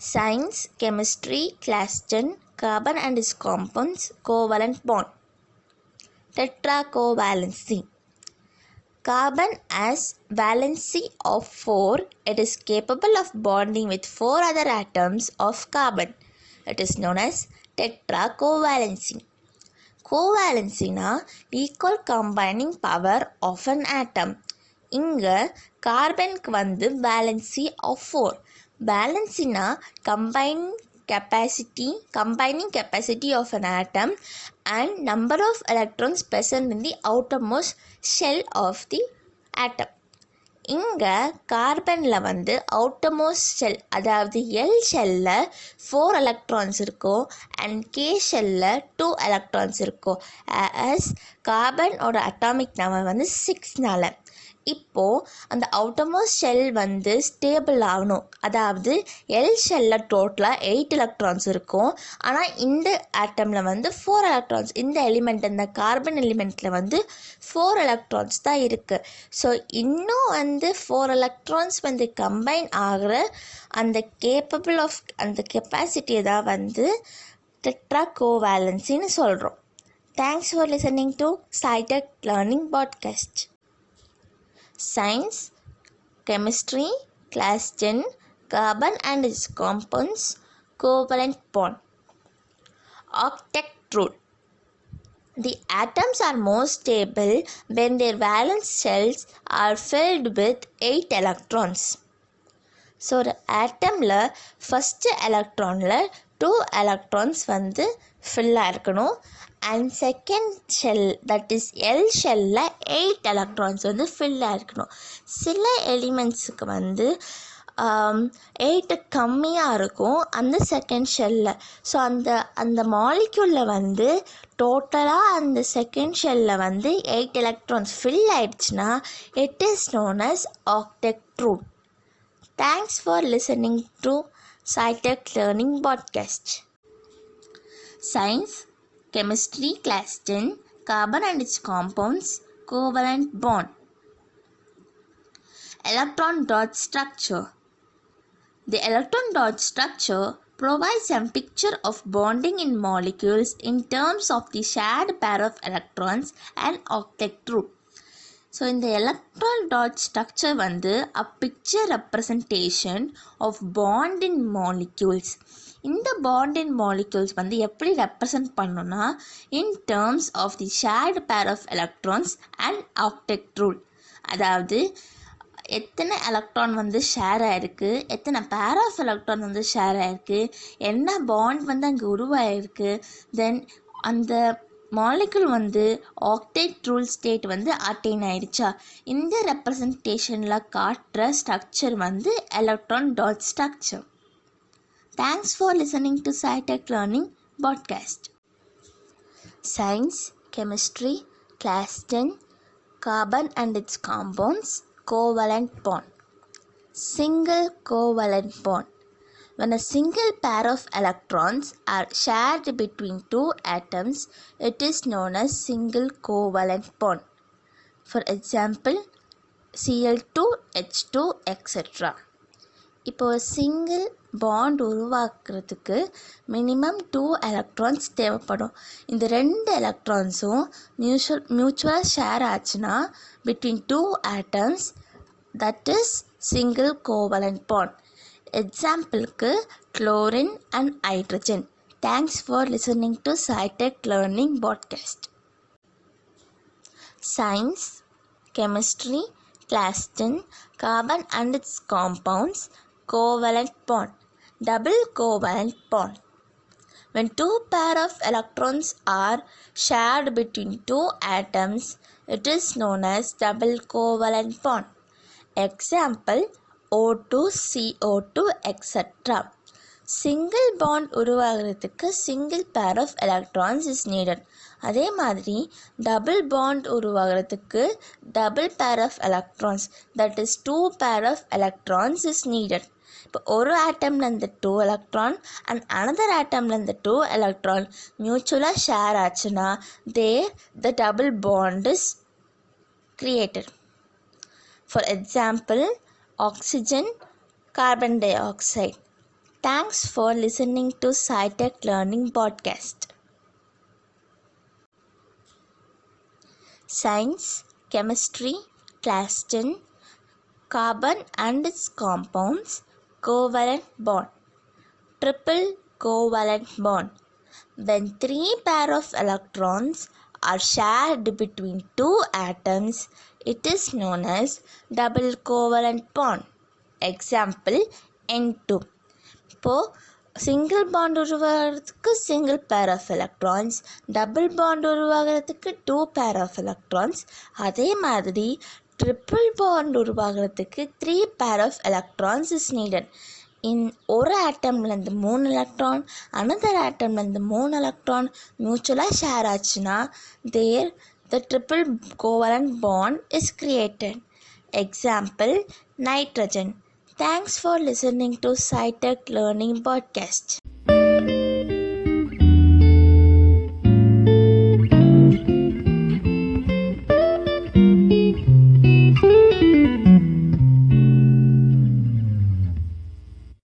Science, Chemistry, Class 10, Carbon and its compounds, Covalent bond. Tetracovalency. Carbon has valency of 4. It is capable of bonding with 4 other atoms of carbon. It is known as tetracovalency. கோவேலன்சினா equal combining power of an ஆட்டம் இங்கே கார்பனுக்கு வந்து பேலன்சி of four பேலன்சினா combine capacity combining capacity of an atom and number of electrons present in the outermost shell of the atom. இங்கே கார்பனில் வந்து outermost shell அதாவது L ஷெல்லில் four electrons இருக்கும் and K ஷெல்லில் டூ எலக்ட்ரான்ஸ் இருக்கும் ஆஸ் கார்பனோட atomic number வந்து சிக்ஸ்னால இப்போது அந்த அவுட்டமோஸ்ட் ஷெல் வந்து ஸ்டேபிள் ஆகணும். அதாவது எல் ஷெல்லில் டோட்டலாக எயிட் எலக்ட்ரான்ஸ் இருக்கும். ஆனால் இந்த ஆட்டமில் வந்து ஃபோர் எலக்ட்ரான்ஸ் இந்த எலிமெண்ட் இந்த கார்பன் எலிமெண்ட்டில் வந்து ஃபோர் எலக்ட்ரான்ஸ் தான் இருக்குது ஸோ இன்னும் வந்து ஃபோர் எலக்ட்ரான்ஸ் வந்து கம்பைன் ஆகிற அந்த கேப்பபிள் ஆஃப் அந்த கெப்பாசிட்டியை தான் வந்து டெட்ரா கோவேலன்சின்னு சொல்கிறோம் thanks for listening to SciTech learning podcast Science, Chemistry, Class 10, Carbon and its compounds, Covalent bond. Octet rule. The atoms are more stable when their valence shells are filled with 8 electrons. So ஒரு ஆட்டமில் first எலக்ட்ரானில் two electrons வந்து ஃபில்லாக இருக்கணும். And second shell that is L ஷெல்லில் eight electrons வந்து ஃபில்லாக இருக்கணும். சில எலிமெண்ட்ஸுக்கு வந்து um, eight கம்மியாக இருக்கும் அந்த செகண்ட் ஷெல்லில் ஸோ அந்த அந்த மாலிக்யூலில் வந்து டோட்டலாக அந்த செகண்ட் ஷெல்லில் வந்து எயிட் எலக்ட்ரான்ஸ் ஃபில் ஆயிடுச்சுன்னா it is known as octet thanks for listening listening SciTech Learning Podcast. Science, Chemistry Class 10, Carbon and its compounds, Covalent bond. Electron dot structure. The electron dot structure provides a picture of bonding in molecules in terms of the shared pair of electrons and octet group. So இந்த electron dot structure வந்து a picture representation of பாண்டின் molecules இந்த பாண்டின் molecules வந்து எப்படி represent பண்ணோன்னா in terms of the shared pair of electrons and octet rule அதாவது எத்தனை electron வந்து share ஆகிருக்கு எத்தனை பேர் ஆஃப் எலக்ட்ரான் வந்து ஷேர் ஆகிருக்கு என்ன பாண்ட் வந்து அங்கே உருவாயிருக்கு தென் அந்த மாலிகுல் வந்து ஆக்டேட் ரூல் ஸ்டேட் வந்து அட்டைன் ஆயிடுச்சா இந்த ரெப்ரசன்டேஷனில் காட்டுற ஸ்ட்ரக்சர் வந்து electron dot structure thanks for listening to SciTech learning podcast science chemistry class ten carbon and its compounds covalent bond single covalent bond When a single pair of electrons are shared between two atoms, it is known as single covalent bond. For example, Cl2, H2, etc. இப்போ single bond உருவாக்குறதுக்கு minimum two electrons தேவைப்படும் இந்த ரெண்டு எலக்ட்ரான்ஸும் mutual மியூச்சுவலாக share ஆச்சுன்னா between two atoms that is single covalent bond எக்ஸாம்பிளுக்கு chlorine and hydrogen thanks for listening to SciTech learning podcast science chemistry class ten carbon and its compounds covalent bond double covalent bond When two pair of electrons are shared between two atoms, it is known as double covalent bond. Example O2, CO2, etc. Single bond உருவாகிறதுக்கு single பேர் of electrons is needed அதே மாதிரி double bond உருவாகிறதுக்கு double பேர் of electrons that is two பேர் of electrons is needed இப்போ ஒரு ஆட்டமில் இந்த டூ எலக்ட்ரான் அண்ட் அனதர் ஆட்டமில் இந்த டூ எலக்ட்ரான் மியூச்சுவலாக ஷேர் ஆச்சுன்னா they the double bond is created. For example, oxygen, carbon dioxide. Thanks for listening to SciTech Learning Podcast. Science, Chemistry, Class 10 Carbon and its compounds, covalent bond, triple covalent bond. When three pair of electrons are shared between two atoms, it is known as double covalent bond. Example N2. இப்போ single bond உருவாகிறதுக்கு single பேர் of electrons double bond உருவாகிறதுக்கு two பேர் of electrons அதே மாதிரி triple bond உருவாகிறதுக்கு three பேர் of electrons is needed இன் ஒரு ஆட்டம்லேருந்து மூணு எலக்ட்ரான் அனதர் ஆட்டம்லேருந்து மூணு எலக்ட்ரான் மியூச்சுவலாக ஷேர் ஆச்சுன்னா there the triple covalent bond is created example nitrogen Thanks for listening to SciTech Learning Podcast.